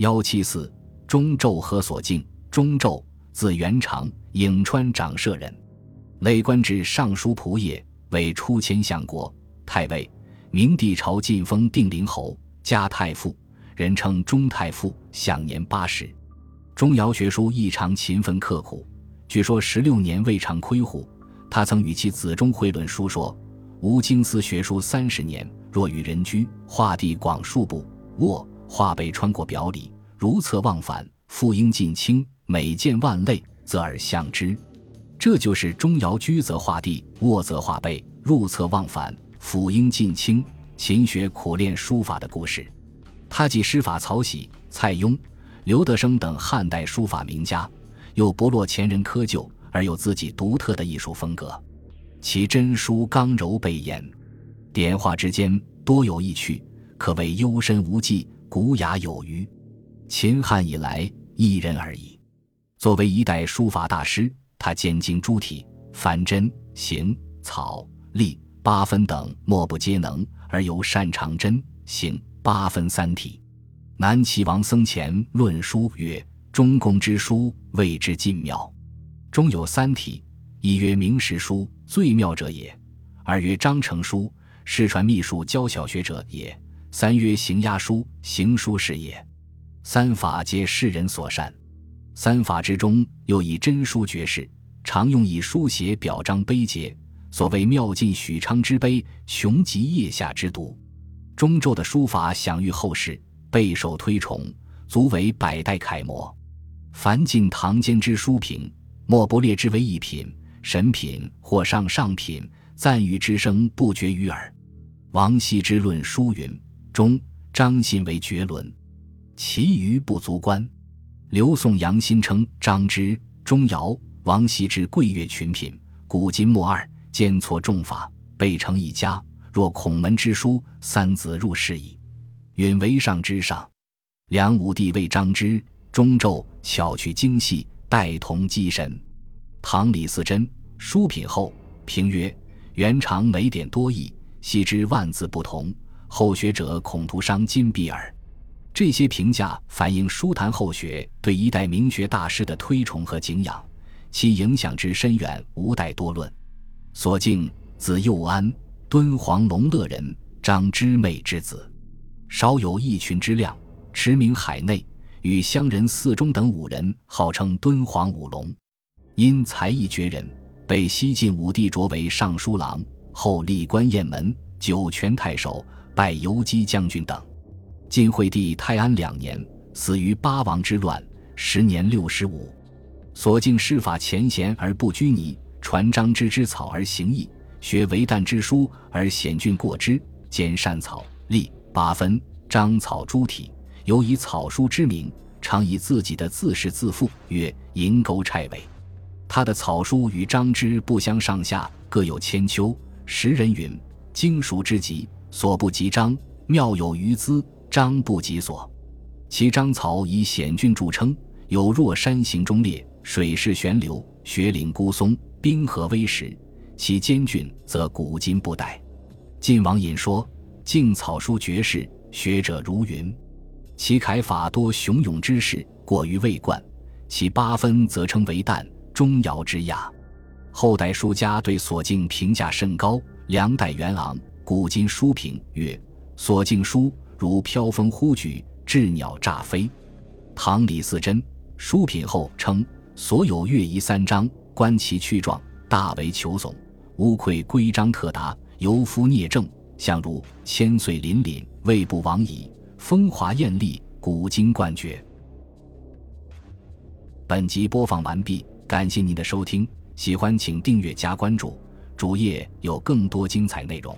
幺七四中胄何所敬，中胄字元长，颍川长社人，累官至尚书仆射，为出迁相国、太尉。明帝朝晋封定陵侯，加太傅，人称中太傅，享年八十。钟繇学书异常勤奋刻苦，据说十六年未尝亏乎。他曾与其子钟会论书说：“吾经思学书三十年，若与人居，画地广数步，卧画背穿过表里，如侧忘返，复应尽清，每见万类，则而相之。”这就是钟繇居则画地，卧则画背，入侧忘返。辅英进清，勤学苦练书法的故事。他既师法曹玺、蔡邕、刘德升等汉代书法名家，又不落前人窠臼，而有自己独特的艺术风格。其真书刚柔备严，点画之间多有意趣，可谓幽深无际，古雅有余。秦汉以来，一人而已。作为一代书法大师，他兼精诸体，凡真、行、草、隶。八分等莫不皆能，而尤擅长真、行八分三体。南齐王僧虔论书曰：“中宫之书，谓之尽妙。中有三体，一曰明史书，最妙者也；二曰章程书，世传秘术教小学者也；三曰行押书，行书是也。三法皆世人所善。三法之中，又以真书绝世，常用以书写表彰碑碣。”所谓妙尽许昌之碑，穷极腋下之读。中胄的书法享誉后世，备受推崇，足为百代楷模。凡晋唐间之书评，莫不列之为一品、神品或上上品，赞誉之声不绝于耳。王羲之论书云：“中张信为绝伦，其余不足观。”刘宋杨新称张之、钟繇、王羲之贵越群品，古今莫二。兼错重法，备成一家。若孔门之书，三子入室矣。允为上之上。梁武帝为张之、中咒巧取精细，代同机神。唐李嗣珍书品后评曰：元长每点多义，悉知万字不同。后学者恐徒伤金碧耳。这些评价反映书坛后学对一代名学大师的推崇和敬仰，其影响之深远，无待多论。所敬，字幼安，敦煌龙乐人，张之妹之子，少有一群之量，驰名海内。与乡人四中等五人，号称敦煌五龙。因才艺绝人，被西晋武帝擢为尚书郎，后历官雁门、酒泉太守，拜游击将军等。晋惠帝泰安两年，死于八王之乱，时年六十五。所敬师法浅显而不拘泥。传张之之草而行义，学为旦之书而险峻过之，兼善草、隶、八分、章草诸体，尤以草书之名，常以自己的字式自赋，曰银钩钗尾。他的草书与张之不相上下，各有千秋。时人云：经熟之极，所不及章；妙有余资，章不及所。其章草以险峻著称，有若山形中裂，水势悬流，雪岭孤松。冰河微石，其坚峻则古今不殆。晋王隐说：“敬草书绝世，学者如云。其楷法多雄勇之势，过于未冠。其八分则称为淡，钟繇之雅。”后代书家对所敬评价甚高。梁代元昂《古今书评》曰：“所敬书如飘风忽举，鸷鸟乍飞。”唐李嗣珍书品后称：“所有乐仪三章。”观其趣状，大为求耸，无愧规章特达，尤夫聂政，相如千岁凛凛，未不往矣。风华艳丽，古今冠绝。本集播放完毕，感谢您的收听，喜欢请订阅加关注，主页有更多精彩内容。